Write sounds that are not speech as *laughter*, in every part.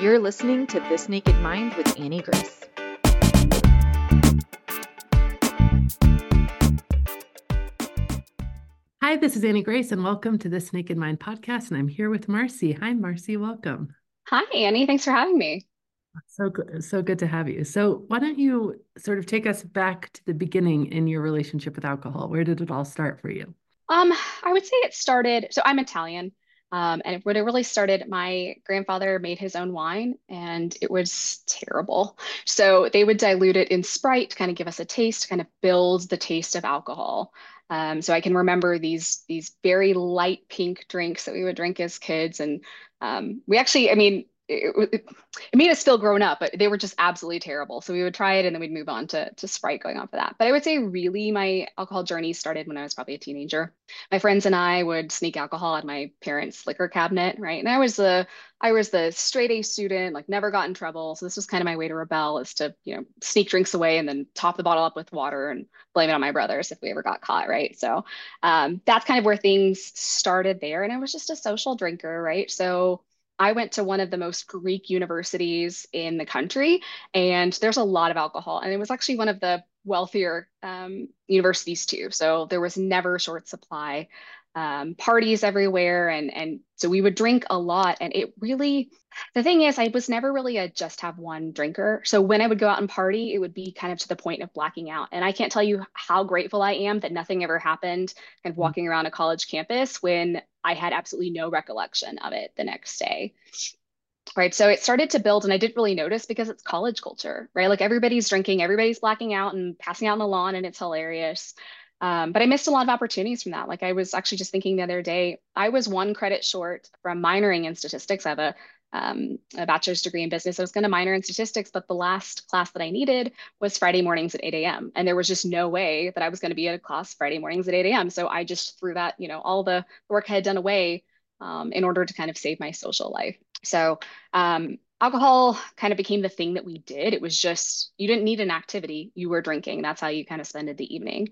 You're listening to This Naked Mind with Annie Grace. Hi, this is Annie Grace, and welcome to This Naked Mind podcast. And I'm here with Marci. Hi, Marci. Welcome. Hi, Annie. Thanks for having me. So good, so good to have you. So, why don't you sort of take us back to the beginning in your relationship with alcohol? Where did it all start for you? Um, I would say it started. So I'm Italian, um, and when it really started, my grandfather made his own wine and it was terrible. So they would dilute it in Sprite to kind of give us a taste, kind of build the taste of alcohol. Um, so I can remember these these very light pink drinks that we would drink as kids, and um, we actually, I mean, it, it, made us feel grown up, but they were just absolutely terrible. So we would try it and then we'd move on to, to Sprite going on for that. But I would say really my alcohol journey started when I was probably a teenager. My friends and I would sneak alcohol at my parents' liquor cabinet, right? And I was the I was the straight A student, like never got in trouble. So this was kind of my way to rebel is to, you know, sneak drinks away and then top the bottle up with water and blame it on my brothers if we ever got caught, right? So um, that's kind of where things started there. And I was just a social drinker, right? So I went to one of the most Greek universities in the country, and there's a lot of alcohol. And it was actually one of the wealthier um, universities too. So there was never short supply. Um, parties everywhere, and and so we would drink a lot. And it really, the thing is, I was never really a just have one drinker. So when I would go out and party, it would be kind of to the point of blacking out. And I can't tell you how grateful I am that nothing ever happened. Kind of mm. walking around a college campus when I had absolutely no recollection of it the next day. Right. So it started to build, and I didn't really notice because it's college culture, right? Like everybody's drinking, everybody's blacking out and passing out on the lawn, and it's hilarious. Um, but I missed a lot of opportunities from that. Like I was actually just thinking the other day, I was one credit short from minoring in statistics. I have a um, a bachelor's degree in business. I was going to minor in statistics, but the last class that I needed was Friday mornings at 8 a.m. And there was just no way that I was going to be at a class Friday mornings at 8 a.m. So I just threw that, you know, all the work I had done away um, in order to kind of save my social life. So um, alcohol kind of became the thing that we did. It was just, you didn't need an activity, you were drinking. That's how you kind of spended the evening.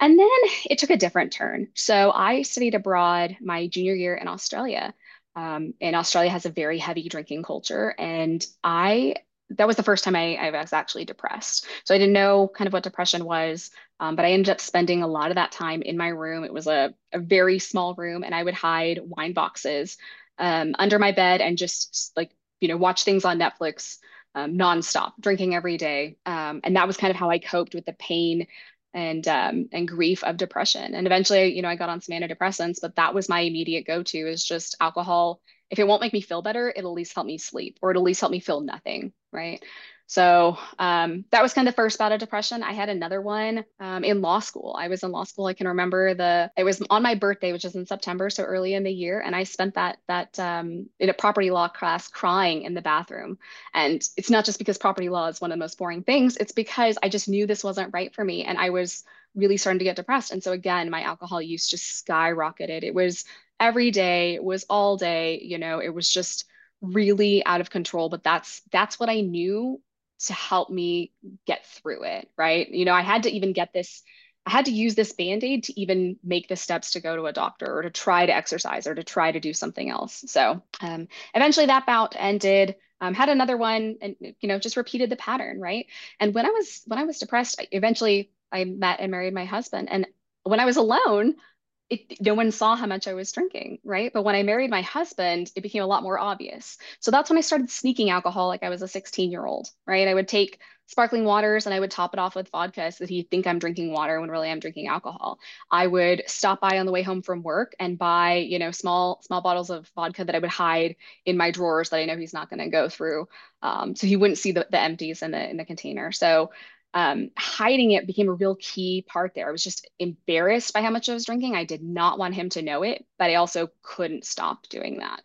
And then it took a different turn. So I studied abroad my junior year in Australia. Um, and Australia has a very heavy drinking culture. And I, that was the first time I, I was actually depressed. So I didn't know kind of what depression was, um, but I ended up spending a lot of that time in my room. It was a, a very small room, and I would hide wine boxes um, under my bed and just like, you know, watch things on Netflix um, nonstop, drinking every day. Um, and that was kind of how I coped with the pain and um, and grief of depression. And eventually, you know, I got on some antidepressants, but that was my immediate go-to is just alcohol. If it won't make me feel better, it'll at least help me sleep, or it'll at least help me feel nothing, right? So um, that was kind of the first bout of depression. I had another one um, in law school. I was in law school. I can remember the it was on my birthday, which is in September, so early in the year, and I spent that that um, in a property law class crying in the bathroom. And it's not just because property law is one of the most boring things. It's because I just knew this wasn't right for me, and I was really starting to get depressed. And so again, my alcohol use just skyrocketed. It was every day. It was all day. You know, it was just really out of control but that's that's what i knew to help me get through it, right? You know, I had to even get this, I had to use this band aid to even make the steps to go to a doctor or to try to exercise or to try to do something else. So um, eventually that bout ended. Um, had another one and you know just repeated the pattern right and when i was when i was depressed I, eventually i met and married my husband and when i was alone it, no one saw how much I was drinking, right? But when I married my husband, it became a lot more obvious. So that's when I started sneaking alcohol like I was a 16 year old, right? I would take sparkling waters and I would top it off with vodka so that he'd think I'm drinking water when really I'm drinking alcohol. I would stop by on the way home from work and buy, you know, small small bottles of vodka that I would hide in my drawers that I know he's not going to go through, um, so he wouldn't see the, the empties in the in the container. So um, hiding it became a real key part there. I was just embarrassed by how much I was drinking. I did not want him to know it, but I also couldn't stop doing that.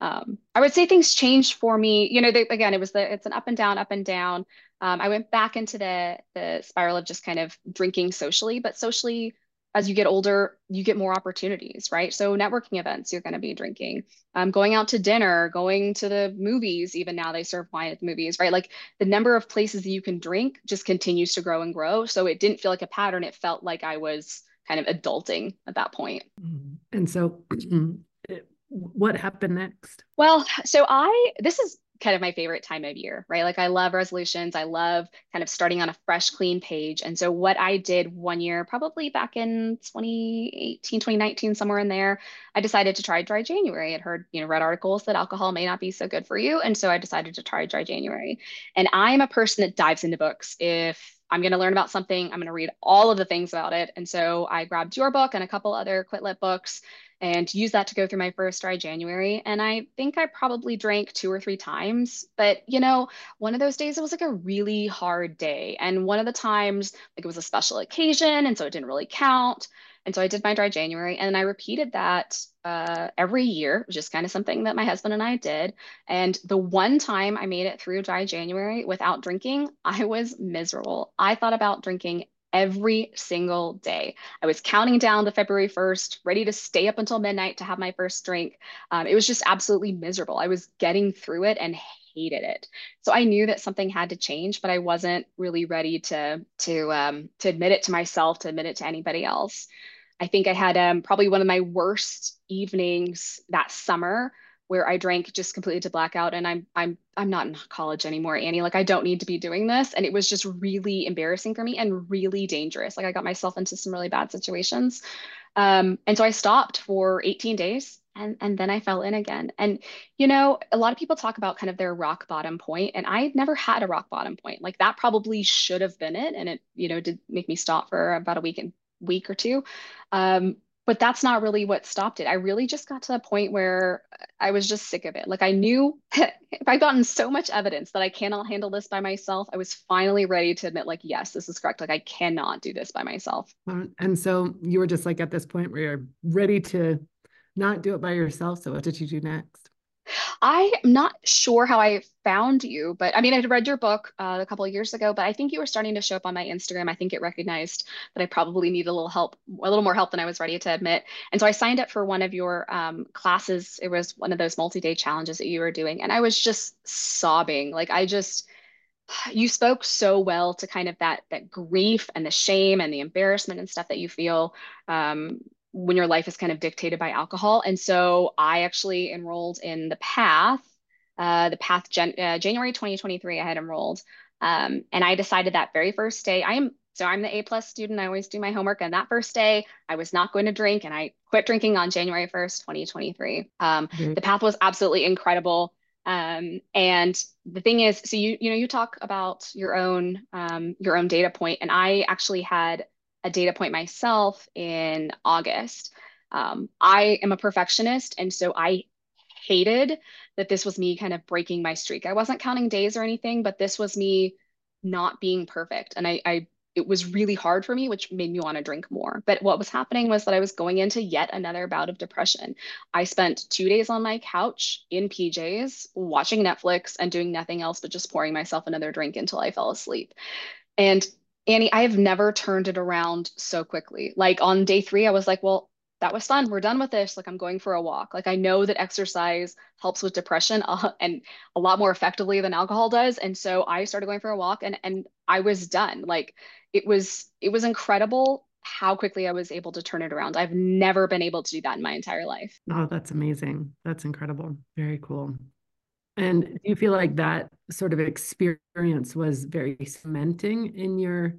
Um, I would say things changed for me. You know, they, again, it was the it's an up and down, up and down. Um, I went back into the the spiral of just kind of drinking socially, but socially as you get older, you get more opportunities, right? So networking events, you're going to be drinking, um, going out to dinner, going to the movies. Even now, they serve wine at the movies, right? Like the number of places that you can drink just continues to grow and grow. So it didn't feel like a pattern. It felt like I was kind of adulting at that point. Mm-hmm. And so, *clears throat* what happened next? Well, so I, this is kind of my favorite time of year, right? Like I love resolutions. I love kind of starting on a fresh, clean page. And so what I did one year, probably back in 2018, 2019, somewhere in there, I decided to try dry January. I'd heard, you know, read articles that alcohol may not be so good for you. And so I decided to try dry January. And I'm a person that dives into books. If I'm going to learn about something, I'm going to read all of the things about it. And so I grabbed your book and a couple other Quit Lit books and use that to go through my first dry January. And I think I probably drank two or three times. But, you know, one of those days it was like a really hard day. And one of the times, like it was a special occasion. And so it didn't really count. And so I did my dry January and I repeated that uh, every year, is kind of something that my husband and I did. And the one time I made it through dry January without drinking, I was miserable. I thought about drinking every single day. I was counting down to February 1st, ready to stay up until midnight to have my first drink. Um, it was just absolutely miserable. I was getting through it and hated it. So I knew that something had to change, but I wasn't really ready to to um, to admit it to myself, to admit it to anybody else. I think I had um, probably one of my worst evenings that summer where I drank just completely to blackout and I'm I'm I'm not in college anymore, Annie. Like I don't need to be doing this. And it was just really embarrassing for me and really dangerous. Like I got myself into some really bad situations. Um, and so I stopped for 18 days and and then I fell in again. And you know, a lot of people talk about kind of their rock bottom point, and I never had a rock bottom point. Like that probably should have been it, and it you know did make me stop for about a week and week or two. Um, but that's not really what stopped it. I really just got to the point where I was just sick of it. Like I knew *laughs* if I'd gotten so much evidence that I cannot handle this by myself, I was finally ready to admit, like, yes, this is correct. Like I cannot do this by myself. Um, and so you were just like at this point where you're ready to not do it by yourself. So what did you do next? I'm not sure how I found you, but I mean, I had read your book uh, a couple of years ago, but I think you were starting to show up on my Instagram. I think it recognized that I probably need a little help, a little more help than I was ready to admit. And so I signed up for one of your um, classes. It was one of those multi-day challenges that you were doing. And I was just sobbing. Like I just, *sighs* you spoke so well to kind of that that grief and the shame and the embarrassment and stuff that you feel um, when your life is kind of dictated by alcohol. And so I actually enrolled in the path, uh, the path Jan- uh, January 2023, I had enrolled. Um, and I decided that very first day, I am so I'm the A plus student. I always do my homework. And that first day, I was not going to drink, and I quit drinking on January 1st, 2023. Um, mm-hmm. The path was absolutely incredible. Um, and the thing is, so you you know you talk about your own um, your own data point, and I actually had a data point myself in August. Um, I am a perfectionist, and so I hated that this was me kind of breaking my streak. I wasn't counting days or anything, but this was me not being perfect, and I, I it was really hard for me, which made me want to drink more. But what was happening was that I was going into yet another bout of depression. I spent two days on my couch in PJs watching Netflix and doing nothing else but just pouring myself another drink until I fell asleep. And Annie, I have never turned it around so quickly. Like on day three, I was like, well, that was fun. We're done with this. Like I'm going for a walk. Like I know that exercise helps with depression uh, and a lot more effectively than alcohol does. And so I started going for a walk and and I was done. Like it was it was incredible how quickly I was able to turn it around. I've never been able to do that in my entire life. Oh, that's amazing. That's incredible. Very cool. And do you feel like that sort of experience was very cementing in your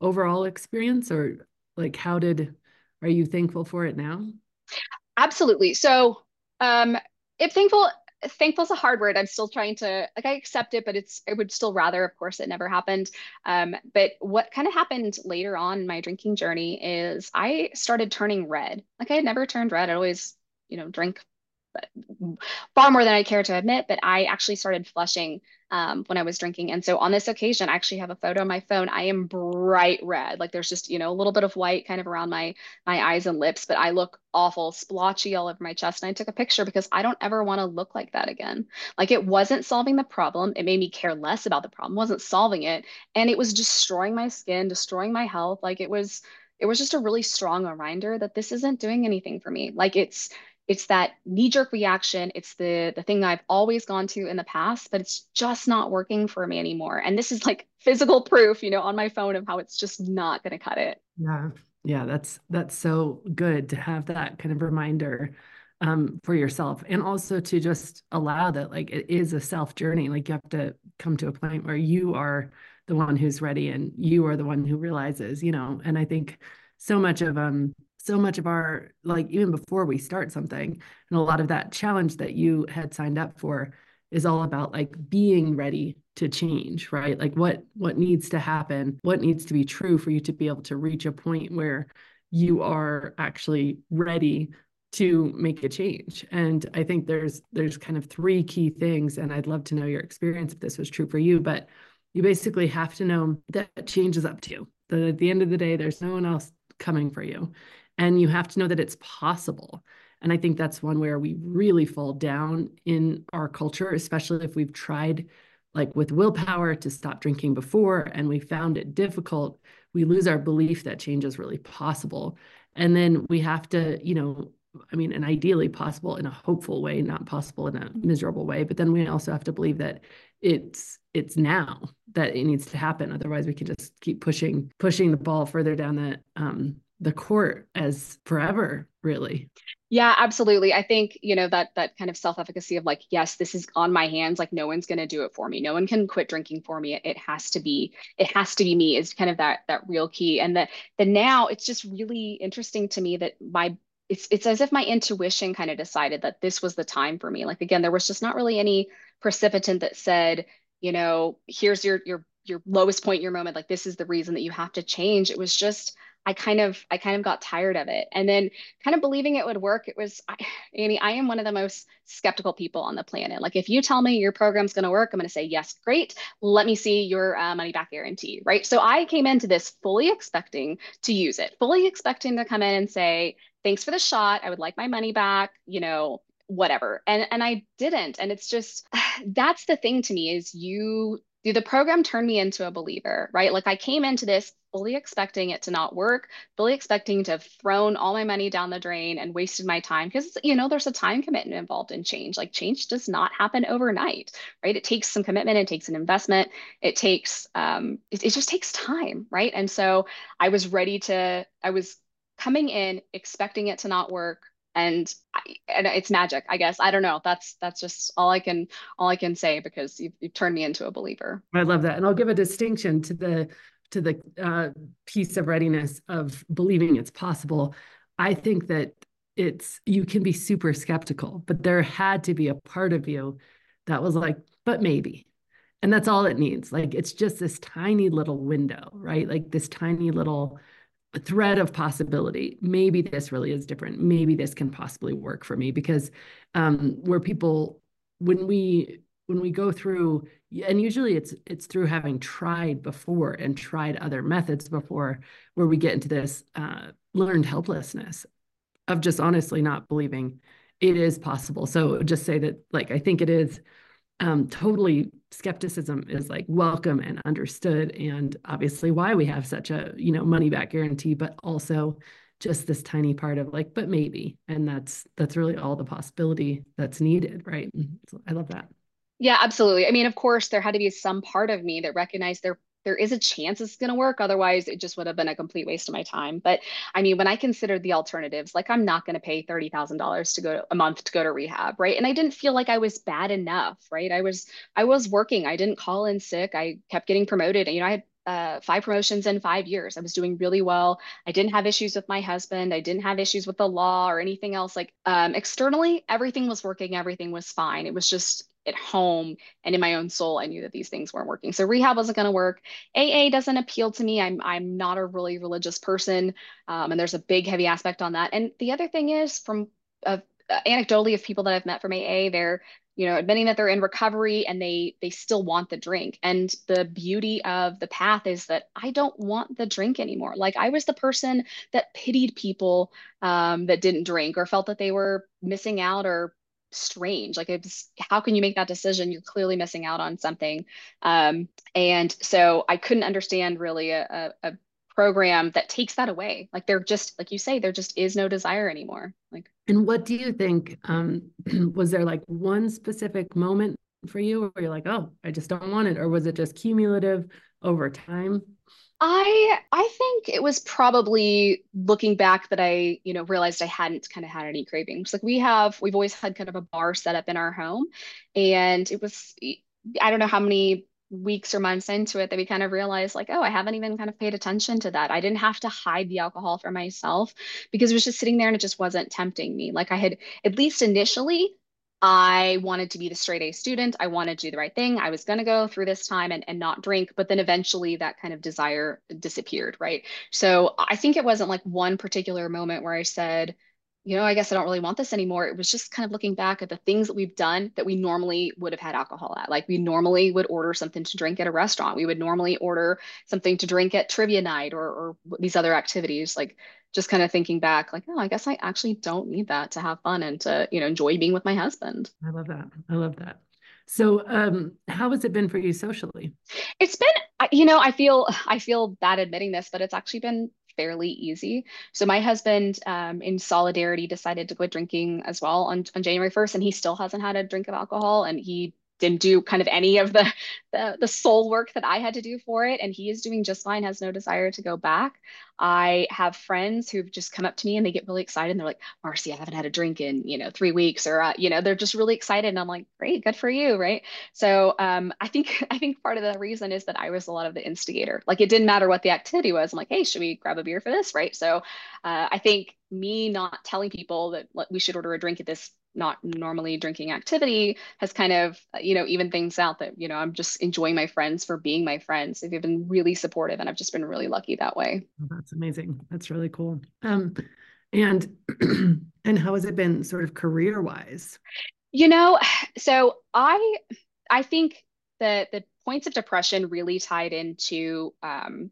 overall experience, or like how did are you thankful for it now? Absolutely. So, um, if thankful, thankful is a hard word. I'm still trying to like I accept it, but it's I would still rather, of course, it never happened. Um, but what kind of happened later on my drinking journey is I started turning red. Like I had never turned red. I always, you know, drink far more than I care to admit, but I actually started flushing um, when I was drinking. And so on this occasion, I actually have a photo on my phone. I am bright red. Like there's just, you know, a little bit of white kind of around my my eyes and lips, but I look awful, splotchy all over my chest. And I took a picture because I don't ever want to look like that again. Like it wasn't solving the problem. It made me care less about the problem, wasn't solving it. And it was destroying my skin, destroying my health. Like it was, it was just a really strong reminder that this isn't doing anything for me. Like it's it's that knee-jerk reaction. It's the the thing i've always gone to in the past but it's just not working for me anymore. And this is like physical proof you know on my phone of how it's just not going to cut it. Yeah. Yeah that's that's so good to have that kind of reminder um, for yourself. And also to just allow that like it is a self journey. Like you have to come to a point where you are the one who's ready and you are the one who realizes you know. And i think so much of um so much of our like even before we start something and a lot of that challenge that you had signed up for is all about like being ready to change right? Like what what needs to happen what needs to be true for you to be able to reach a point where you are actually ready to make a change. And i think there's there's kind of three key things and i'd love to know your experience if this was true for you but you basically have to know that change is up to you. That at the end of the day there's no one else coming for you and you have to know that it's possible and i think that's one where we really fall down in our culture especially if we've tried like with willpower to stop drinking before and we found it difficult we lose our belief that change is really possible and then we have to you know I mean, and ideally possible in a hopeful way, not possible in a miserable way. But then we also have to believe that it's it's now that it needs to happen. Otherwise, we can just keep pushing pushing the ball further down the um, the court as forever, really. Yeah, absolutely. I think you know that that kind of self efficacy of like, yes, this is on my hands. Like, no one's going to do it for me. No one can quit drinking for me. It, it has to be. It has to be me. Is kind of that that real key. And that the now, it's just really interesting to me that my it's it's as if my intuition kind of decided that this was the time for me. Like again, there was just not really any precipitant that said, you know, here's your your your lowest point, your moment. Like this is the reason that you have to change. It was just I kind of I kind of got tired of it, and then kind of believing it would work. It was, I, Amy. I am one of the most skeptical people on the planet. Like if you tell me your program's going to work, I'm going to say yes, great. Let me see your uh, money back guarantee, right? So I came into this fully expecting to use it, fully expecting to come in and say, thanks for the shot. I would like my money back, you know, whatever. And and I didn't. And it's just *sighs* that's the thing to me is you the program turned me into a believer, right? Like I came into this fully expecting it to not work, fully expecting to have thrown all my money down the drain and wasted my time because you know there's a time commitment involved in change. Like change does not happen overnight, right? It takes some commitment, it takes an investment, it takes um, it, it just takes time, right? And so I was ready to, I was coming in expecting it to not work and, I, and it's magic i guess. I don't know. That's that's just all i can all i can say because you've, you've turned me into a believer. I love that. And i'll give a distinction to the to the uh, piece of readiness of believing it's possible. I think that it's you can be super skeptical but there had to be a part of you that was like but maybe. And that's all it needs. Like it's just this tiny little window right? Like this tiny little thread of possibility. Maybe this really is different. Maybe this can possibly work for me because um, where people when we when we go through and usually it's it's through having tried before and tried other methods before where we get into this uh, learned helplessness of just honestly not believing it is possible so just say that like i think it is um, totally skepticism is like welcome and understood and obviously why we have such a you know money back guarantee but also just this tiny part of like but maybe and that's that's really all the possibility that's needed right? Mm-hmm. So i love that. Yeah absolutely. I mean of course there had to be some part of me that recognized there there is a chance it's going to work. Otherwise, it just would have been a complete waste of my time. But I mean, when I considered the alternatives, like I'm not going to pay $30,000 to go a month to go to rehab, right? And I didn't feel like I was bad enough, right? I was I was working. I didn't call in sick. I kept getting promoted. You know, I had uh, five promotions in five years. I was doing really well. I didn't have issues with my husband. I didn't have issues with the law or anything else. Like um, externally, everything was working. Everything was fine. It was just at home and in my own soul i knew that these things weren't working. So rehab wasn't going to work aa doesn't appeal to me. I'm i'm not a really religious person um, and there's a big heavy aspect on that. And the other thing is from uh, anecdotally of people that i've met from aa they're you know admitting that they're in recovery and they they still want the drink. And the beauty of the path is that i don't want the drink anymore. Like i was the person that pitied people um, that didn't drink or felt that they were missing out or strange. Like it's how can you make that decision? You're clearly missing out on something. Um, and so i couldn't understand really a, a, program that takes that away. Like there just like you say there just is no desire anymore. Like and what do you think um *clears throat* was there like one specific moment for you where you're like oh i just don't want it or was it just cumulative over time I I think it was probably looking back that I, you know, realized I hadn't kind of had any cravings. Like we have, we've always had kind of a bar set up in our home, and it was, I don't know how many weeks or months into it that we kind of realized like, oh, I haven't even kind of paid attention to that. I didn't have to hide the alcohol for myself because it was just sitting there and it just wasn't tempting me. Like I had, at least initially, I wanted to be the straight A student. I wanted to do the right thing. I was going to go through this time and, and not drink. But then eventually that kind of desire disappeared, right? So I think it wasn't like one particular moment where I said, you know, I guess I don't really want this anymore. It was just kind of looking back at the things that we've done that we normally would have had alcohol at. Like we normally would order something to drink at a restaurant. We would normally order something to drink at trivia night or, or these other activities. Like just kind of thinking back, like, oh, I guess I actually don't need that to have fun and to, you know, enjoy being with my husband. I love that. I love that. So, um, how has it been for you socially? It's been, you know, I feel I feel bad admitting this, but it's actually been fairly easy. So my husband, um, in solidarity, decided to quit drinking as well on, on January 1st, and he still hasn't had a drink of alcohol, and he didn't do kind of any of the, the, the soul work that I had to do for it. And he is doing just fine, has no desire to go back. I have friends who've just come up to me and they get really excited. And they're like, Marci, I haven't had a drink in, you know, three weeks or, uh, you know, they're just really excited. And I'm like, great, good for you. Right. So um, I think, *laughs* I think part of the reason is that I was a lot of the instigator. Like it didn't matter what the activity was. I'm like, hey, should we grab a beer for this? Right. So uh, I think me not telling people that we should order a drink at this not normally drinking activity has kind of you know even things out that you know i'm just enjoying my friends for being my friends they've been really supportive and i've just been really lucky that way that's amazing. That's really cool. Um and *clears throat* and how has it been sort of career wise you know so i i think that the points of depression really tied into um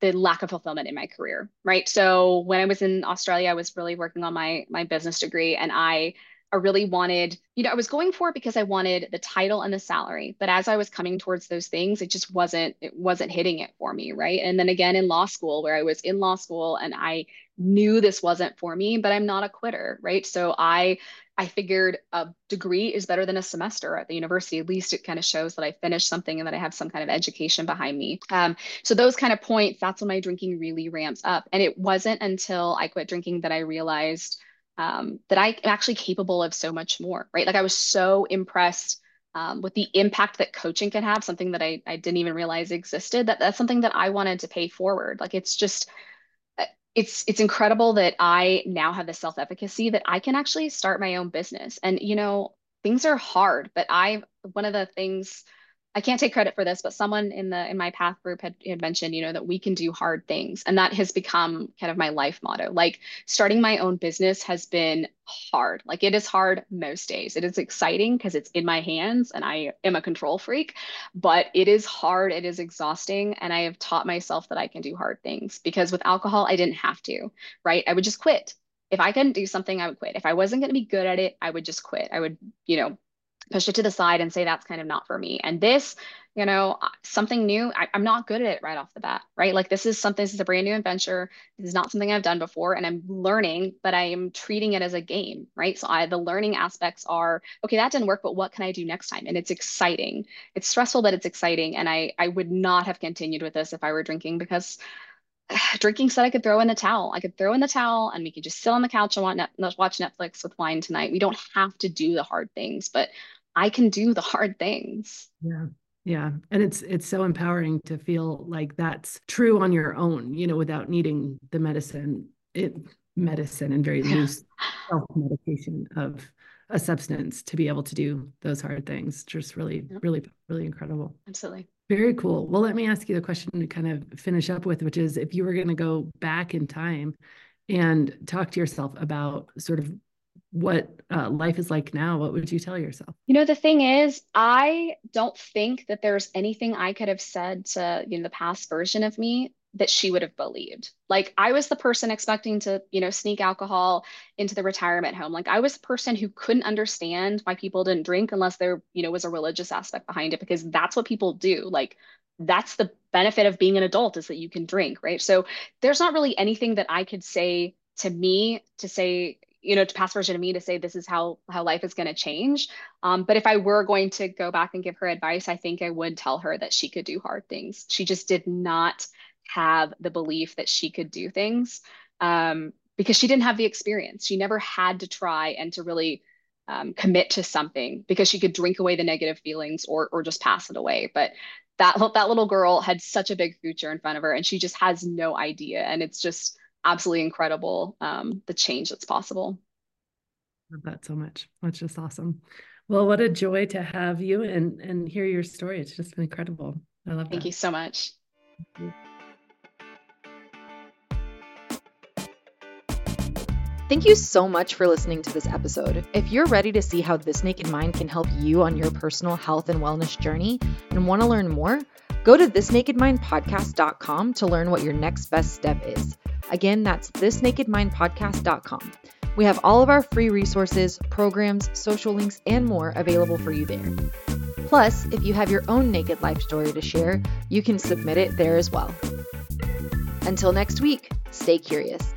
the lack of fulfillment in my career right? So when i was in australia i was really working on my my business degree and i I really wanted, you know, I was going for it because I wanted the title and the salary. But as I was coming towards those things, it just wasn't, it wasn't hitting it for me. Right. And then again in law school, where I was in law school and I knew this wasn't for me, but I'm not a quitter. Right. So I, I figured a degree is better than a semester at the university. At least it kind of shows that I finished something and that I have some kind of education behind me. Um, so those kind of points, that's when my drinking really ramps up. And it wasn't until I quit drinking that I realized um, that I am actually capable of so much more, right? Like I was so impressed um, with the impact that coaching can have, something that I, I didn't even realize existed, that that's something that I wanted to pay forward. Like it's just, uh, it's, it's incredible that I now have the self-efficacy that I can actually start my own business. And, you know, things are hard, but I, one of the things I can't take credit for this, but someone in the in my path group had, had mentioned, you know, that we can do hard things. And that has become kind of my life motto. Like starting my own business has been hard. Like it is hard most days. It is exciting because it's in my hands and I am a control freak, but it is hard, it is exhausting. And I have taught myself that I can do hard things because with alcohol, I didn't have to, right? I would just quit. If I couldn't do something, I would quit. If I wasn't going to be good at it, I would just quit. I would, you know, push it to the side and say that's kind of not for me. And this you know something new I, am not good at it right off the bat right? Like this is something this is a brand new adventure. This is not something i've done before and i'm learning but i am treating it as a game right? So i the learning aspects are okay that didn't work but what can i do next time? And it's exciting. It's stressful but it's exciting and i i would not have continued with this if i were drinking because *sighs* drinking said I could throw in the towel. I could throw in the towel and we could just sit on the couch and watch Netflix with wine tonight. We don't have to do the hard things, but I can do the hard things. Yeah. Yeah. And it's it's so empowering to feel like that's true on your own, you know, without needing the medicine, it medicine and very loose self-medication of a substance to be able to do those hard things. Just really, yep. really, really incredible. Absolutely. Very cool. Well, let me ask you the question to kind of finish up with, which is if you were going to go back in time and talk to yourself about sort of what uh, life is like now, what would you tell yourself? You know, the thing is, I don't think that there's anything I could have said to, you know, the past version of me that she would have believed. Like I was the person expecting to, you know, sneak alcohol into the retirement home. Like I was the person who couldn't understand why people didn't drink unless there, you know, was a religious aspect behind it because that's what people do. Like that's the benefit of being an adult is that you can drink, right? So there's not really anything that I could say to me to say, you know, to past version of me to say this is how how life is going to change. Um, but if I were going to go back and give her advice, I think I would tell her that she could do hard things. She just did not have the belief that she could do things um, because she didn't have the experience. She never had to try and to really um, commit to something because she could drink away the negative feelings or or just pass it away. But that that little girl had such a big future in front of her, and she just has no idea. And it's just absolutely incredible um, the change that's possible. Love that so much. That's just awesome. Well, what a joy to have you and and hear your story. It's just been incredible. I love it. Thank that. you so much. Thank you so much for listening to this episode. If you're ready to see how This Naked Mind can help you on your personal health and wellness journey and want to learn more, go to thisnakedmindpodcast.com to learn what your next best step is. Again, that's thisnakedmindpodcast.com. We have all of our free resources, programs, social links, and more available for you there. Plus, if you have your own naked life story to share, you can submit it there as well. Until next week, stay curious.